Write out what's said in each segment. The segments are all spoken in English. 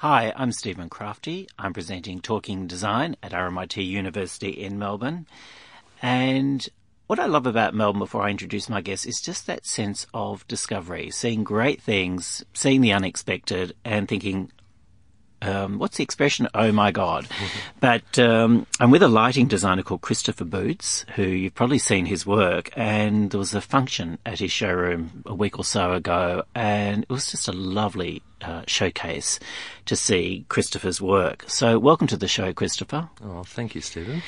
Hi, I'm Stephen Crafti. I'm presenting Talking Design at RMIT University in Melbourne. And what I love about Melbourne before I introduce my guest is just that sense of discovery, seeing great things, seeing the unexpected, and thinking, um, what's the expression? Oh my God. But um, I'm with a lighting designer called Christopher Boots, who you've probably seen his work. And there was a function at his showroom a week or so ago, and it was just a lovely uh, showcase to see Christopher's work. So, welcome to the show, Christopher. Oh, thank you, Stephen.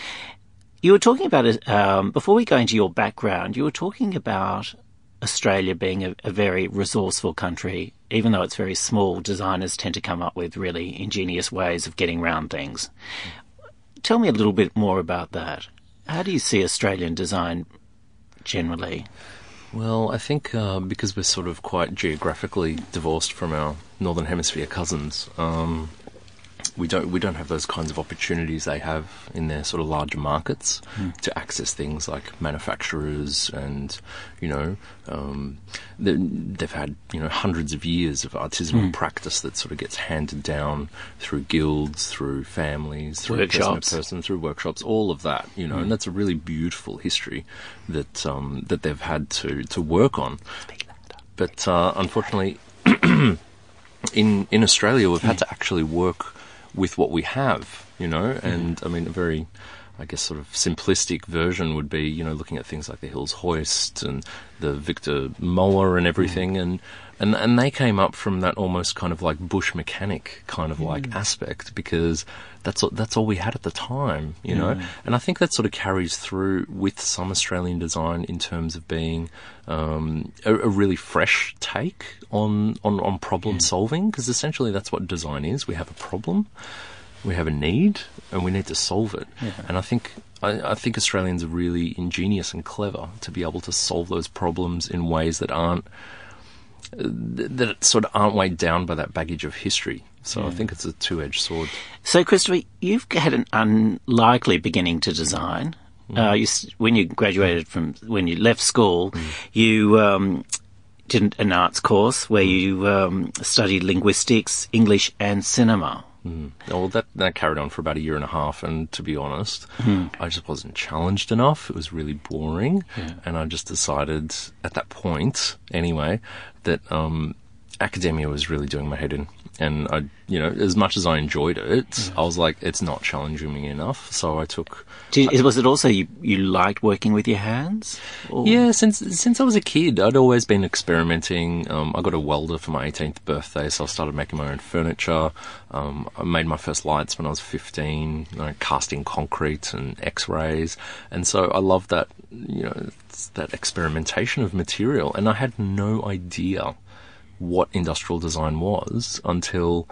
You were talking about um, before we go into your background. You were talking about Australia being a, a, very resourceful country, even though it's very small, designers tend to come up with really ingenious ways of getting around things. Tell me a little bit more about that. How do you see Australian design generally? Well, I think uh, because we're sort of quite geographically divorced from our northern hemisphere cousins, um, we don't we don't have those kinds of opportunities they have in their sort of larger markets mm. to access things like manufacturers and you know um, they've had you know hundreds of years of artisanal mm. practice that sort of gets handed down through guilds, through families, through workshops. person to person, through workshops, all of that you know, mm. and that's a really beautiful history that um, that they've had to to work on. But uh, unfortunately. in in Australia, we've had hmm. to actually work with what we have, you know, mm-hmm. and I mean, a very, I guess, sort of simplistic version would be, you know, looking at things like the Hills Hoist and the Victa Mower and everything, mm. and and and they came up from that almost kind of like bush mechanic kind of like mm. aspect because that's that's all we had at the time, you know. Mm. And I think that sort of carries through with some Australian design in terms of being um, a, a, really fresh take on on, on problem solving because essentially that's what design is. We have a problem, we have a need, and we need to solve it. Yeah. And I think I, I, think Australians are really ingenious and clever to be able to solve those problems in ways that aren't that sort of aren't weighed down by that baggage of history. So yeah. I think it's a two-edged sword. So, Christopher, you've had an unlikely beginning to design. Mm. Uh, you, when you graduated from, when you left school, mm. you um, did an arts course where mm. you um, studied linguistics, English, and cinema. Mm. Well, that that carried on for about a year and a half, and to be honest, mm. I just wasn't challenged enough. It was really boring, yeah. and I just decided at that point, anyway, that um, academia was really doing my head in and I, you know, as much as I enjoyed it, I was like, it's not challenging me enough. So I took. Did, was it also you, you liked working with your hands? Or? Yeah, since since I was a kid, I'd always been experimenting. Um, I got a welder for my 18th birthday, so I started making my own furniture. Um, I made my first lights when I was 15, you know, casting concrete and X-rays, and so I loved that, you know, that experimentation of material, and I had no idea what industrial design was until,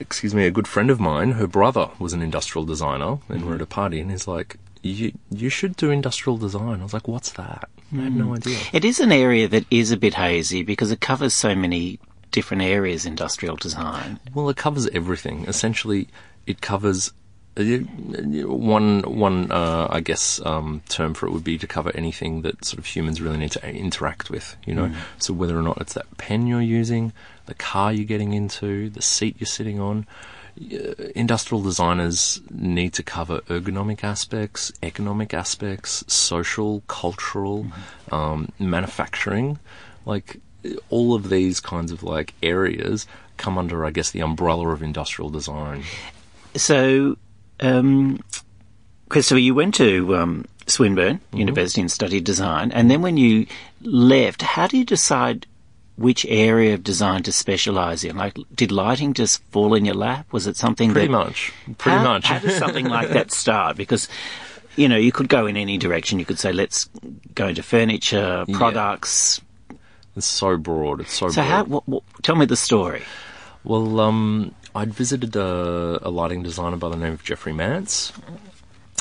excuse me, a good friend of mine, her brother was an industrial designer, and mm-hmm. we're at a party, and he's like, you you should do industrial design. I was like, what's that? I had no mm. idea. It is an area that is a bit hazy because it covers so many different areas. Industrial design. Well, it covers everything. Essentially, it covers one one uh, I guess um, term for it would be to cover anything that sort of humans really need to interact with. You know, mm. so whether or not it's that pen you're using, the car you're getting into, the seat you're sitting on. Uh, industrial designers need to cover ergonomic aspects, economic aspects, social, cultural, mm-hmm. um, manufacturing, like all of these kinds of like areas come under, I guess, the umbrella of industrial design. So um, Christopher, you went to um, Swinburne mm-hmm. University and studied design, and then when you left, how do you decide which area of design to specialize in? Like, did lighting just fall in your lap? Was it something pretty that, much, pretty how, much? how does something like that start? Because you know, you could go in any direction. You could say, let's go into furniture, products. Yeah. It's so broad. It's so. So broad. how? What, what, tell me the story. Well, um, I'd visited a, a, lighting designer by the name of Jeffrey Mance.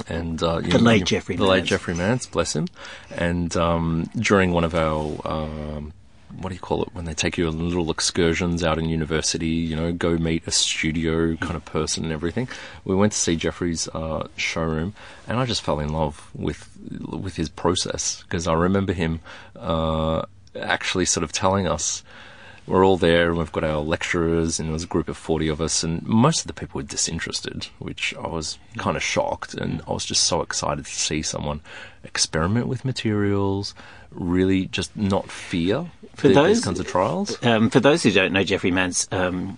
And uh, the late Jeffrey, the Mance. late Jeffrey Mance, bless him. And um, during one of our um, what do you call it when they take you on little excursions out in university, you know, go meet a studio kind of person and everything. We went to see Jeffrey's uh, showroom, and I just fell in love with with his process because I remember him uh, actually sort of telling us we're all there, and we've got our lecturers, and there was a group of forty of us, and most of the people were disinterested, which I was kind of shocked, and I was just so excited to see someone experiment with materials, really just not fear For the- those- these kinds of trials. Um, for those who don't know, Jeffrey Mance um,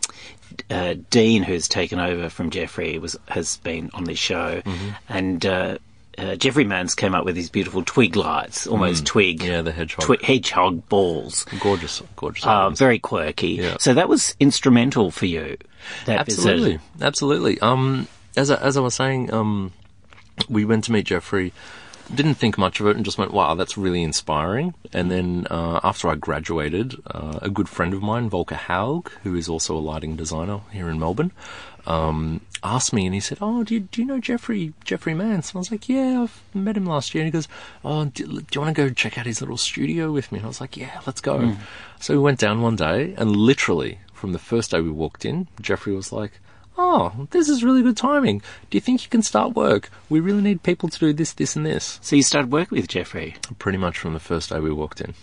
uh, Dean, who's taken over from Jeffrey, was has been on this show, Mm-hmm. and uh, uh, Jeffrey Mance came up with these beautiful twig lights, almost twig, Mm. Yeah, the hedgehog. twi- hedgehog balls. Gorgeous, gorgeous. Uh, very quirky. Yeah. So that was instrumental for you. That visit. Absolutely, absolutely. Um, as I, as I was saying, um, we went to meet Jeffrey. Didn't think much of it and just went, "Wow, that's really inspiring." And then uh, after I graduated, uh, a good friend of mine, Volker Haug, who is also a lighting designer here in Melbourne, um, asked me, and he said, "Oh, do you, do you know Jeffrey Jeffrey Mance?" And I was like, "Yeah, I've met him last year." And he goes, "Oh, do, do you want to go check out his little studio with me?" And I was like, "Yeah, let's go." So we went down one day, and literally from the first day we walked in, Jeffrey was like, "Oh, this is really good timing. Do you think you can start work? We really need people to do this, this, and this." So you started work with Jeffrey. Pretty much from the first day we walked in.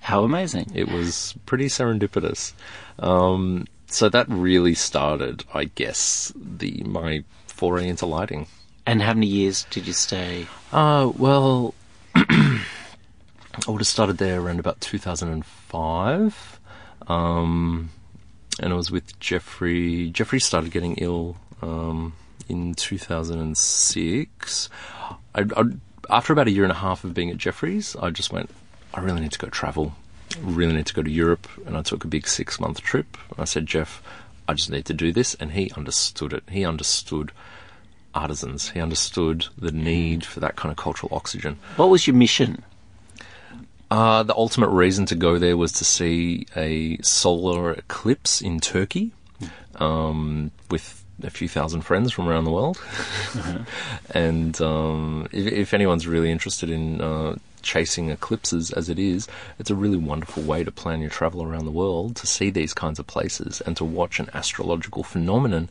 How amazing! It was pretty serendipitous. Um, so that really started, I guess, the my foray into lighting. And how many years did you stay? Uh, well, I would have started there around about 2005. Um, and I was with Jeffrey. Jeffrey started getting ill um, in 2006. I, I, after about a year and a half of being at Jeffrey's, I just went, I really need to go travel. Really need to go to Europe. And I took a big six month trip. I said, Jeff, I just need to do this. And he understood it. He understood artisans. He understood the need for that kind of cultural oxygen. What was your mission? Uh, the ultimate reason to go there was to see a solar eclipse in Turkey um, with a few thousand friends from around the world. and um, if, if anyone's really interested in uh, chasing eclipses as it is, it's a really wonderful way to plan your travel around the world to see these kinds of places and to watch an astrological phenomenon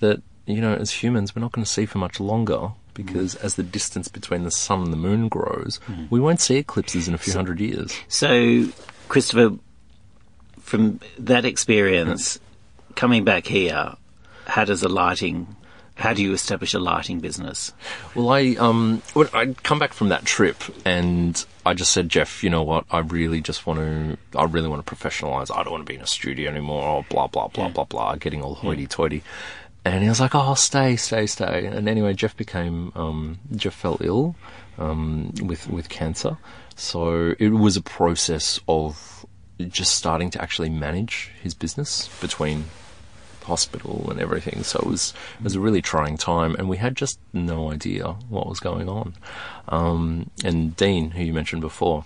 that, you know, as humans, we're not going to see for much longer. Because as the distance between the sun and the moon grows, mm. we won't see eclipses in a few hundred years. So, Christopher, from that experience, coming back here, how does a lighting, how do you establish a lighting business? Well, I um, when I'd come back from that trip, and I just said, Jeff, you know what? I really just want to. I really want to professionalize. I don't want to be in a studio anymore. Or blah blah blah blah blah. Getting all hoity-toity. And he was like, "Oh, stay, stay, stay." And anyway, Jeff became um, Jeff fell ill um, with with cancer. So it was a process of just starting to actually manage his business between hospital and everything. So it was it was a really trying time, and we had just no idea what was going on. Um, and Dean, who you mentioned before,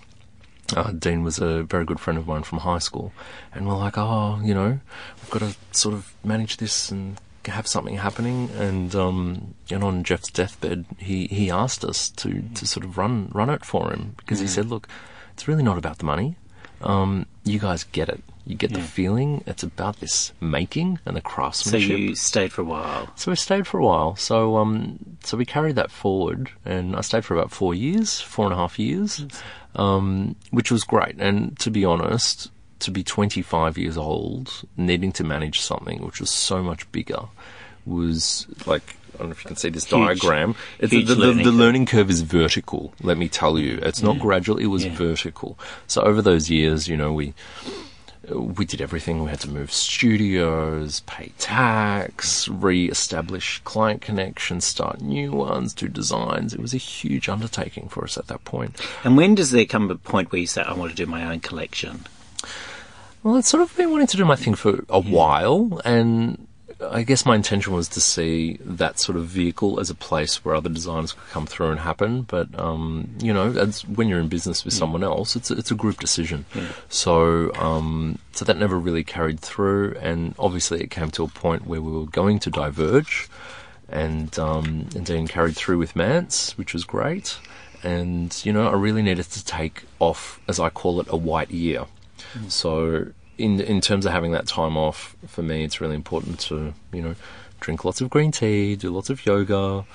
uh, Dean was a very good friend of mine from high school, and we're like, oh, you know, we've got to sort of manage this and have something happening. And um, and on Jeff's deathbed, he, he asked us to, to sort of run run it for him because he said, look, it's really not about the money. Um, you guys get it. You get the feeling. It's about this making and the craftsmanship. So you stayed for a while. So we stayed for a while. So um, so we carried that forward, and I stayed for about four years, four and a half years, um, which was great. And to be honest, to be 25 years old, needing to manage something which was so much bigger, was like. I don't know if you can see this Huge. diagram. It's Huge the, the, learning the curve. learning curve is vertical. Let me tell you, it's not gradual. It was Yeah. vertical. So over those years, you know, we we did everything. We had to move studios, pay tax, re-establish client connections, start new ones, do designs. It was a huge undertaking for us at that point. And when does there come a point where you say, I want to do my own collection? Well, I'd sort of been wanting to do my thing for a while, and I guess my intention was to see that sort of vehicle as a place where other designers could come through and happen. But um, you know, as when you're in business with someone else, it's a, it's a group decision. So um, so that never really carried through, and obviously it came to a point where we were going to diverge, and um, and then carried through with Mance, which was great. And you know, I really needed to take off, as I call it, a white year. So, in in terms of having that time off, for me, it's really important to you know drink lots of green tea, do lots of yoga,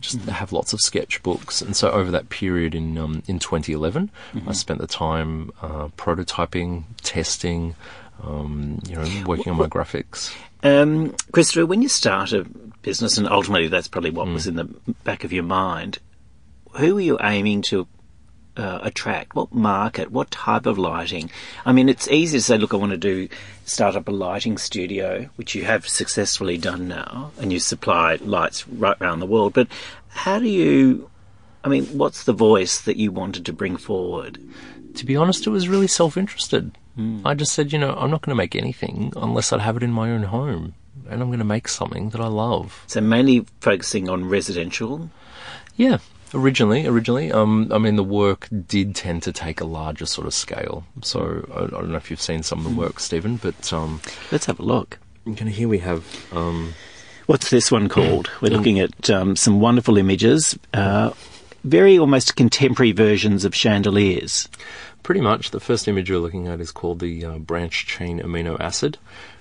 just have lots of sketchbooks. And so, over that period in um, in 2011, I spent the time uh, prototyping, testing, um, you know, working on my graphics. Um, Christopher, when you start a business, and ultimately that's probably what was in the back of your mind, who are you aiming to uh, attract? What market? What type of lighting? I mean, it's easy to say, look, I want to do start up a lighting studio, which you have successfully done now, and you supply lights right around the world. But how do you? I mean, what's the voice that you wanted to bring forward? To be honest, it was really self-interested. I just said, you know, I'm not going to make anything unless I have it in my own home, and I'm going to make something that I love. So mainly focusing on residential. Yeah, originally, originally, um, I mean, the work did tend to take a larger sort of scale. So I, I don't know if you've seen some of the work, Stephen, but um, Let's have a look. kind of here we have. Um, What's this one called? We're looking at um, some wonderful images, uh, very almost contemporary versions of chandeliers. Pretty much, the first image we're looking at is called the uh, branch chain amino acid,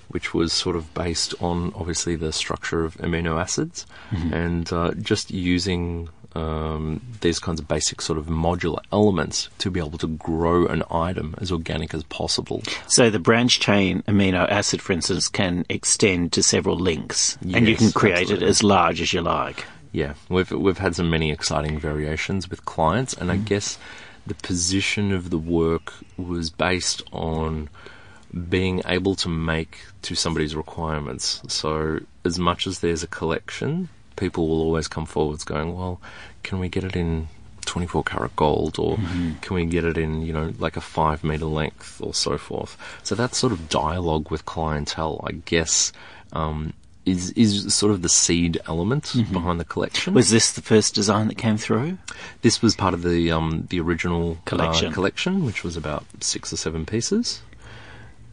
which was sort of based on obviously the structure of amino acids, and uh, just using um, these kinds of basic sort of modular elements to be able to grow an item as organic as possible. So the branch chain amino acid, for instance, can extend to several links, and you can create absolutely. it as large as you like. Yeah, we've we've had some many exciting variations with clients, and I guess the position of the work was based on being able to make to somebody's requirements. So as much as there's a collection, people will always come forwards going, "Well, can we get it in 24 karat gold, or can we get it in, you know, like a five meter length, or so forth?" So that sort of dialogue with clientele, I guess. Um, is is sort of the seed element behind the collection. Was this the first design that came through? This was part of the um, the original uh, Collection. collection, which was about six or seven pieces.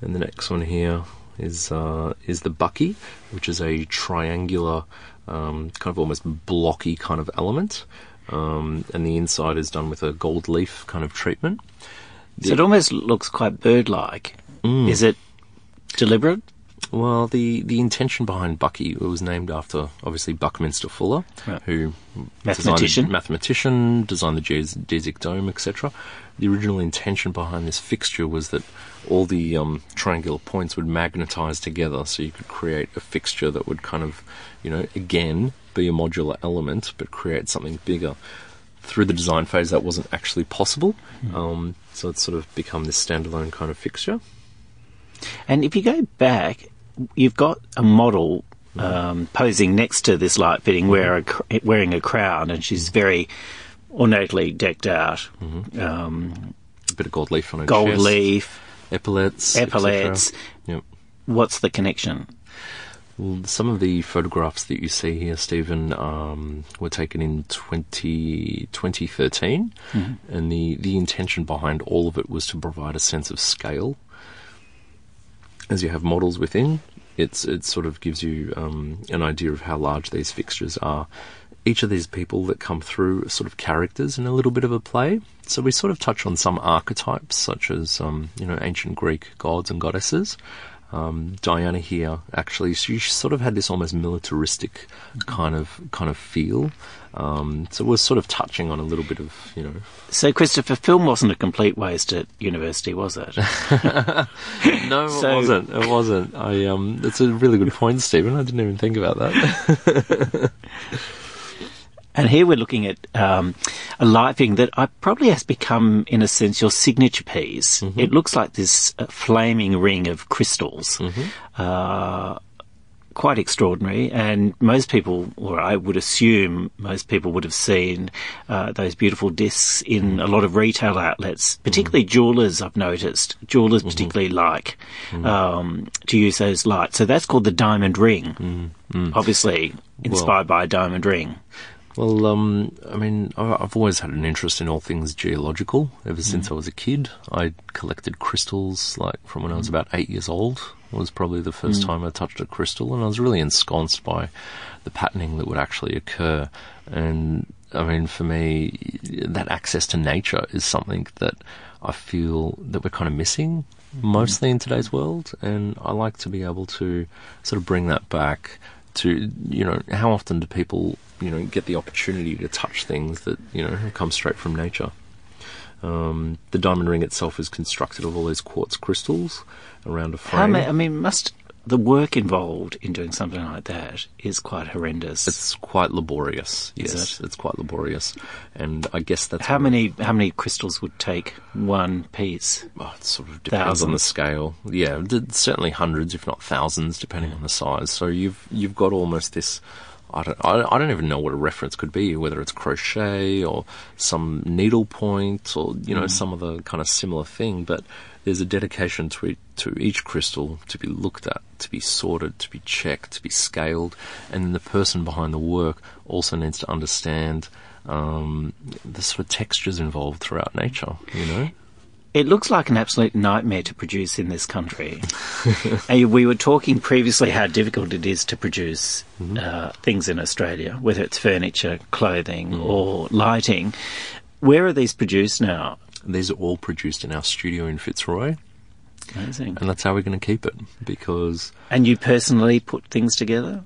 And the next one here is uh, is the Bucky, which is a triangular, um, kind of almost blocky kind of element. Um, and the inside is done with a gold leaf kind of treatment. So it almost looks quite bird-like. Mm. Is it deliberate? Well, the, the intention behind Bucky it was named after obviously Buckminster Fuller, Right. who Mathematician. designed, mathematician, designed the geodesic dome, etc. The original intention behind this fixture was that all the um, triangular points would magnetize together, so you could create a fixture that would kind of, you know, again be a modular element, but create something bigger. Through the design phase, that wasn't actually possible, um, so it's sort of become this standalone kind of fixture. And if you go back, you've got a model um, posing next to this light fitting, wear a, wearing a crown, and she's very ornately decked out. Um, A bit of gold leaf on her gold chest. leaf, epaulets, epaulets. Yep. What's the connection? Well, some of the photographs that you see here, Stephen, um, were taken in 20, 2013, and the, the intention behind all of it was to provide a sense of scale. As you have models within, it's it sort of gives you um, an idea of how large these fixtures are. Each of these people that come through are sort of characters in a little bit of a play. So we sort of touch on some archetypes, such as um, you know ancient Greek gods and goddesses. Um, Diana here actually she sort of had this almost militaristic kind of kind of feel. Um, so we're sort of touching on a little bit of you know So, Christopher, film wasn't a complete waste at university, was it? no So- it wasn't it wasn't I um that's a really good point Stephen I didn't even think about that And here we're looking at um, a light thing that I probably has become, in a sense, your signature piece. It looks like this uh, flaming ring of crystals. Uh, quite extraordinary, and most people, or I would assume most people would have seen uh, those beautiful discs in a lot of retail outlets, particularly jewelers. I've noticed jewelers particularly like um, to use those lights. So that's called the diamond ring. Obviously inspired by a diamond ring. Well, um, I mean, I've always had an interest in all things geological ever hmm. since I was a kid. I collected crystals, like from when I was hmm. about eight years old. It Was probably the first hmm. time I touched a crystal, and I was really ensconced by the patterning that would actually occur. And I mean, for me, that access to nature is something that I feel that we're kind of missing mostly in today's world, and I like to be able to sort of bring that back to you know how often do people you know get the opportunity to touch things that you know come straight from nature Um, the diamond ring itself is constructed of all these quartz crystals around a frame. How ma- I mean, must the work involved in doing something like that is quite horrendous. It's quite laborious. Is Yes, it? it's quite laborious, and I guess that's how many how many crystals would take one piece? Oh, it sort of depends on the Thousands. scale. Yeah, certainly hundreds, if not thousands, depending on the size. So you've you've got almost this. I don't, I, don't even know what a reference could be, whether it's crochet or some needle point or you know some other kind of similar thing. But there's a dedication to it, to each crystal to be looked at, to be sorted, to be checked, to be scaled, and then the person behind the work also needs to understand um, the sort of textures involved throughout nature. You know. It looks like an absolute nightmare to produce in this country. we were talking previously how difficult it is to produce uh, things in Australia, whether it's furniture, clothing, or lighting. Where are these produced now? These are all produced in our studio in Fitzroy, Amazing. and that's how we're going to keep it because, And you personally put things together?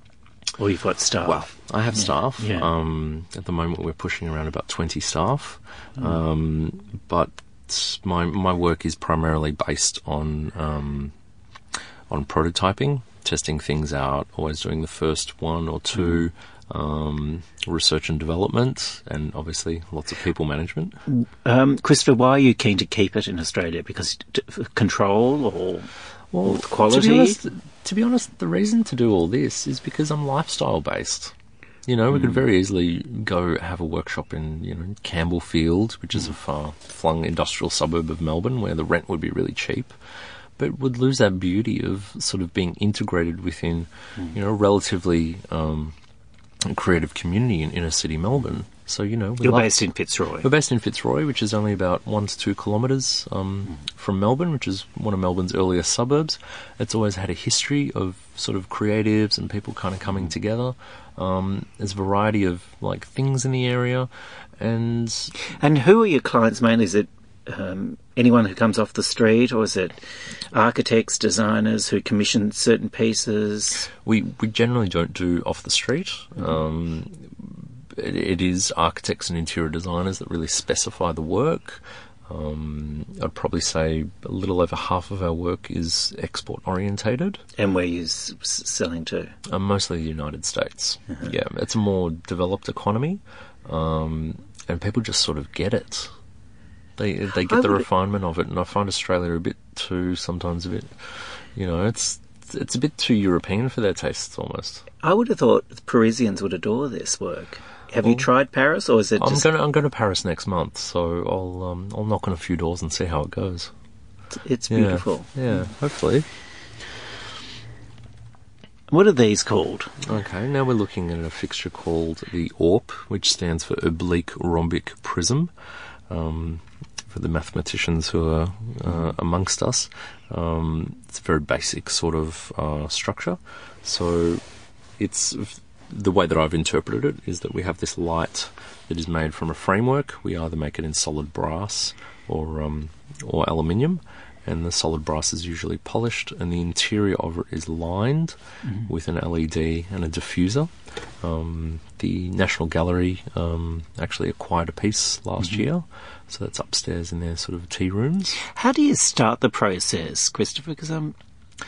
Or you've got staff? well, I have staff. yeah. Um, at the moment, we're pushing around about 20 staff, um, but my my work is primarily based on um, on prototyping, testing things out, always doing the first one or two. Um, research and development, and obviously lots of people management. Um, Christopher, why are you keen to keep it in Australia? Because d- control or, or quality? To be, honest, to be honest, the reason to do all this is because I'm lifestyle based. You know, we could hmm. very easily go have a workshop in, you know, Campbellfield, which is a hmm. far flung industrial suburb of Melbourne where the rent would be really cheap, but would lose that beauty of sort of being integrated within, hmm. you know, a relatively um, creative community in inner city Melbourne. So, you know, we You're love- based in Fitzroy. we're based in Fitzroy, which is only about one to two kilometres um, from Melbourne, which is one of Melbourne's earlier suburbs. It's always had a history of sort of creatives and people kind of coming together. Um, there's a variety of like things in the area, and And who are your clients mainly? Is it um, anyone who comes off the street, or is it architects, designers who commission certain pieces? we we generally don't do off the street. Um, it, it is architects and interior designers that really specify the work. Um, I'd probably say a little over half of our work is export orientated. And where you're s- selling to? Uh, mostly the United States. Yeah, it's a more developed economy, um, and people just sort of get it. They they get I the refinement of it, and I find Australia a bit too sometimes a bit, you know, it's it's a bit too European for their tastes almost. I would have thought Parisians would adore this work. Have you tried Paris, or is it I'm just going to I'm going to Paris next month, so I'll um, I'll knock on a few doors and see how it goes. it's Yeah. beautiful? Yeah, hopefully. What are these called? Okay, now we're looking at a fixture called the ORP, which stands for Oblique Rhombic Prism. Um, for the mathematicians who are uh, amongst us, um, it's a very basic sort of uh, structure. So, it's the way that I've interpreted it is that we have this light that is made from a framework. We either make it in solid brass or um, or aluminium, and the solid brass is usually polished, and the interior of it is lined with an LED and a diffuser. Um, the National Gallery um, actually acquired a piece last year, so that's upstairs in their sort of tea rooms. How do you start the process, Christopher? Because I'm,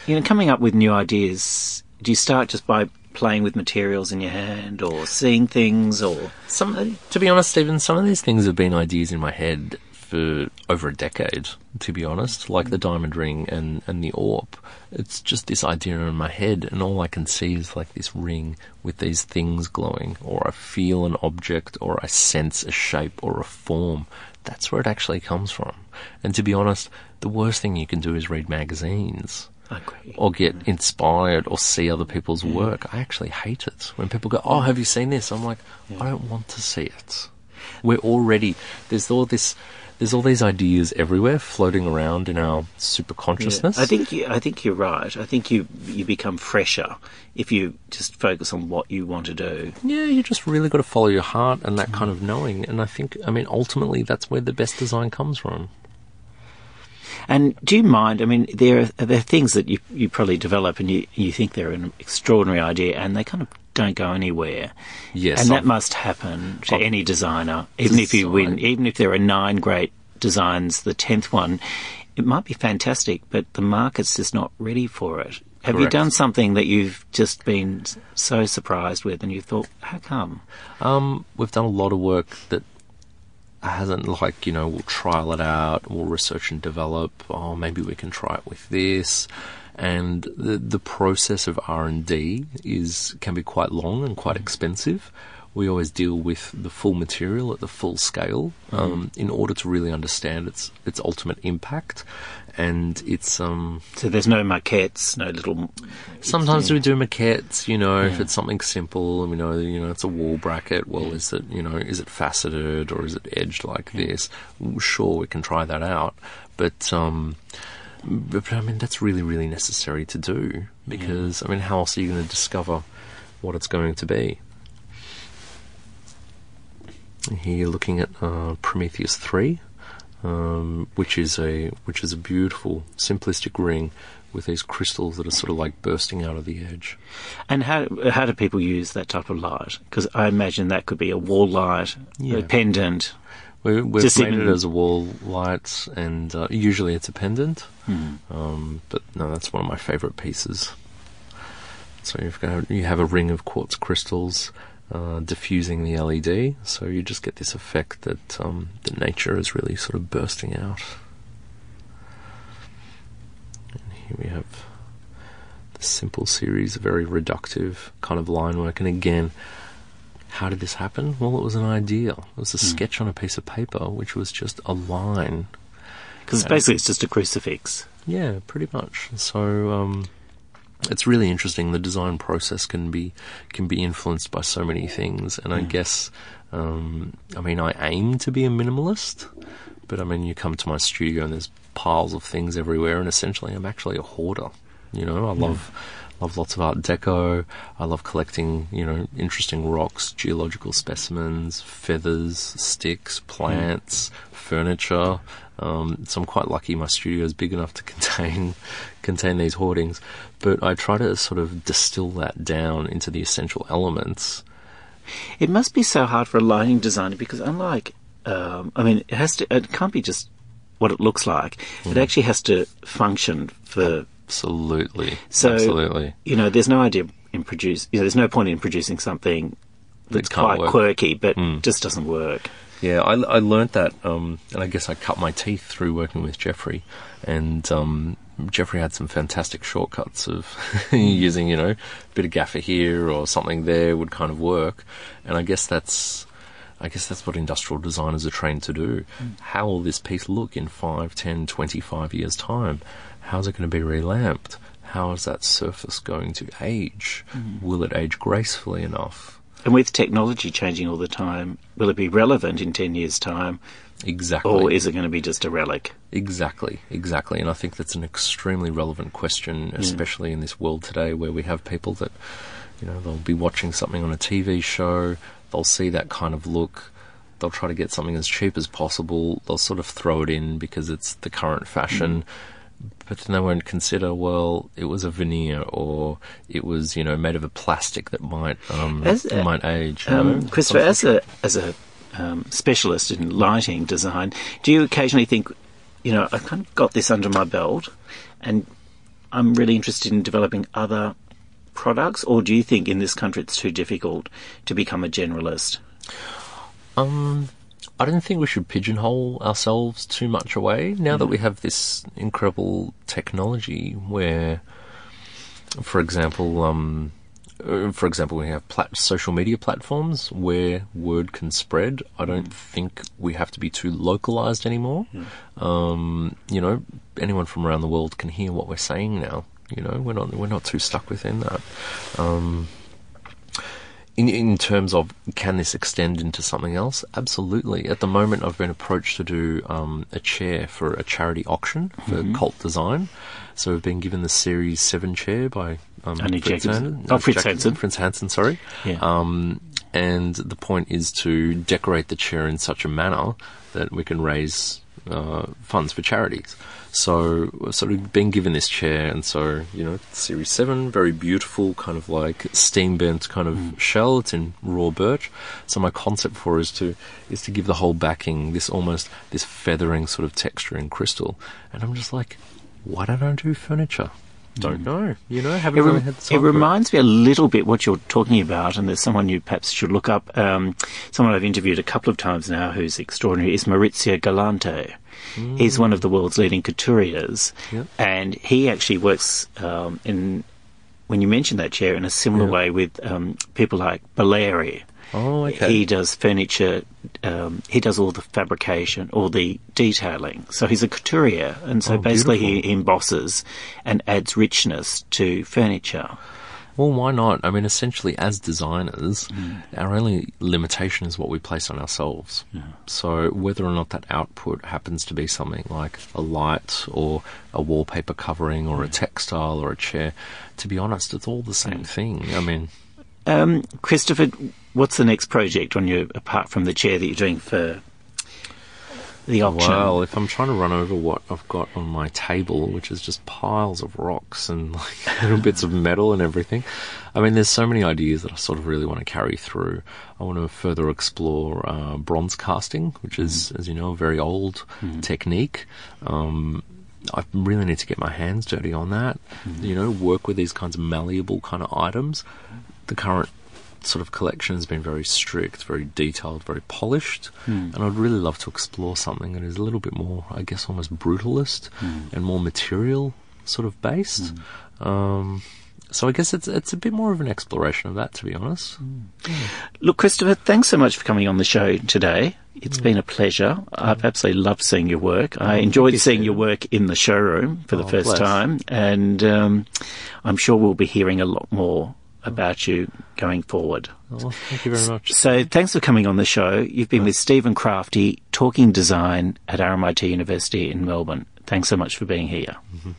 you know, coming up with new ideas. Do you start just by playing with materials in your hand, or seeing things, or Some, to be honest, Stephen, some of these things have been ideas in my head for over a decade. To be honest, like the diamond ring and and the orb it's just this idea in my head, and all I can see is like this ring with these things glowing, or I feel an object, or I sense a shape or a form. That's where it actually comes from. And to be honest, the worst thing you can do is read magazines. Or get inspired or see other people's work. I actually hate it when people go, "Oh, have you seen this?" I'm like, I don't want to see it. We're already there's all this there's all these ideas everywhere floating around in our super consciousness. I think you, I think you're right. I think you you become fresher if you just focus on what you want to do. yeah, you just really got to follow your heart and that kind of knowing. And I think, I mean, ultimately, that's where the best design comes from. And do you mind? I mean, there are, there are things that you you probably develop and you you think they're an extraordinary idea, and they kind of don't go anywhere. Yes, and that I've- must happen to I've any designer, even if you win, even if there are nine great designs the tenth one, it might be fantastic, but the market's just not ready for it. Have you done something that you've just been so surprised with, and you thought, how come? Um, we've done a lot of work that hasn't like you know we'll trial it out, we'll research and develop. Oh, maybe we can try it with this, and the the process of R and D is can be quite long and quite expensive. We always deal with the full material at the full scale um, in order to really understand its its ultimate impact, and its um, So there's no maquettes, no little. Sometimes Yeah. we do maquettes, you know, if it's something simple and we know, you know, it's a wall bracket. Well, is it, you know, is it faceted or is it edged like this? Sure, we can try that out, but um, but, I mean that's really really necessary to do because I mean how else are you going to discover what it's going to be? Here you're looking at uh, Prometheus three, um, which is a which is a beautiful simplistic ring with these crystals that are sort of like bursting out of the edge. And how how do people use that type of light? Because I imagine that could be a wall light, Yeah. a pendant. We, we've Just made even- it as a wall light, and uh, usually it's a pendant. Hmm. Um, but no, that's one of my favourite pieces. So you've got you have a ring of quartz crystals uh, diffusing the LED, so you just get this effect that um, that nature is really sort of bursting out. And here we have the simple series, a very reductive kind of line work, and again. How did this happen? Well, it was an idea. It was a sketch on a piece of paper, which was just a line Because basically it's just a crucifix. yeah, pretty much. So um, it's really interesting. The design process can be can be influenced by so many things, and I guess um, I mean I aim to be a minimalist, but I mean you come to my studio and there's piles of things everywhere, and essentially I'm actually a hoarder. You know, I love. Love lots of Art Deco. I love collecting, you know, interesting rocks, geological specimens, feathers, sticks, plants, furniture. Um, so I'm quite lucky my studio is big enough to contain contain these hoardings. But I try to sort of distill that down into the essential elements. It must be so hard for a lighting designer because unlike, um, I mean, it has to. It can't be just what it looks like. It actually has to function for. Absolutely. So Absolutely. you know, there's no idea in produce. You know, there's no point in producing something that's quite work. quirky, but just doesn't work. Yeah, I, I learnt that, um, and I guess I cut my teeth through working with Jeffrey. And um, Jeffrey had some fantastic shortcuts of using, you know, a bit of gaffer here or something there would kind of work. And I guess that's, I guess that's what industrial designers are trained to do. How will this piece look in 5, 10, 25 years' time? How's it going to be relamped? How is that surface going to age? Will it age gracefully enough? And with technology changing all the time, will it be relevant in ten years' time, Exactly. or is it going to be just a relic? Exactly, exactly. And I think that's an extremely relevant question, especially in this world today where we have people that, you know, they'll be watching something on a TV show, they'll see that kind of look, they'll try to get something as cheap as possible, they'll sort of throw it in because it's the current fashion. Mm. But then they won't consider, well, it was a veneer, or it was, you know, made of a plastic that might um, As- uh, might age. know? Um, Christopher, as a as a um, specialist in lighting design, do you occasionally think, you know, I've kind of got this under my belt, and I'm really interested in developing other products, or do you think in this country it's too difficult to become a generalist? Um, I don't think we should pigeonhole ourselves too much away now that we have this incredible technology where, for example, um, uh, for example, we have plat- social media platforms where word can spread. I don't think we have to be too localized anymore. Um, you know, anyone from around the world can hear what we're saying now. You know, we're not we're not too stuck within that. Um, in in terms of can this extend into something else? Absolutely. At the moment, I've been approached to do um, a chair for a charity auction for Cult Design. So we've been given the Series Seven chair by um, Andy Fritz Hansen- oh, Fritz Hansen. Fritz Hansen, sorry. Yeah. Um, and the point is to decorate the chair in such a manner that we can raise uh, funds for charities. So, sort of been given this chair, and so you know, Series Seven, very beautiful, kind of like steam bent kind of shell. It's in raw birch. So my concept for it is to is to give the whole backing this almost this feathering sort of texture in crystal. And I'm just like, why don't I do furniture? Don't know. You know, haven't It, really had the it for reminds me a little bit what you're talking about, and there's someone you perhaps should look up. Um, someone I've interviewed a couple of times now who's extraordinary is Maurizio Galante. He's one of the world's leading couturiers, Yep. and he actually works um, in. When you mention that chair, in a similar Yeah. way with um, people like Baleri. Oh, okay. He does furniture. Um, he does all the fabrication, all the detailing. So he's a couturier, and so Oh, basically he, he embosses and adds richness to furniture. Well, why not? I mean, essentially, as designers, hmm. our only limitation is what we place on ourselves. So, whether or not that output happens to be something like a light or a wallpaper covering or a hmm. textile or a chair, to be honest, it's all the same hmm. thing. I mean, Um, Christopher, what's the next project on you apart from the chair that you're doing for the auction? well, if I'm trying to run over what I've got on my table, which is just piles of rocks and like little bits of metal and everything, I mean, there's so many ideas that I sort of really want to carry through. I want to further explore uh, bronze casting, which is, as you know, a very old technique. Um, I really need to get my hands dirty on that. You know, work with these kinds of malleable kind of items. The current sort of collection has been very strict, very detailed, very polished, hmm. and I'd really love to explore something that is a little bit more, I guess, almost brutalist hmm. and more material sort of based. Hmm. Um, so I guess it's it's a bit more of an exploration of that, to be honest. Look, Christopher, thanks so much for coming on the show today. It's been a pleasure. I've absolutely loved seeing your work. I oh, enjoyed you, seeing your work in the showroom for the Oh, first bless. time, and um, I'm sure we'll be hearing a lot more about you going forward. Well, thank you very much. So thanks for coming on the show. You've been with Stephen Crafti, talking design at RMIT University in Melbourne. Thanks so much for being here. Mm-hmm.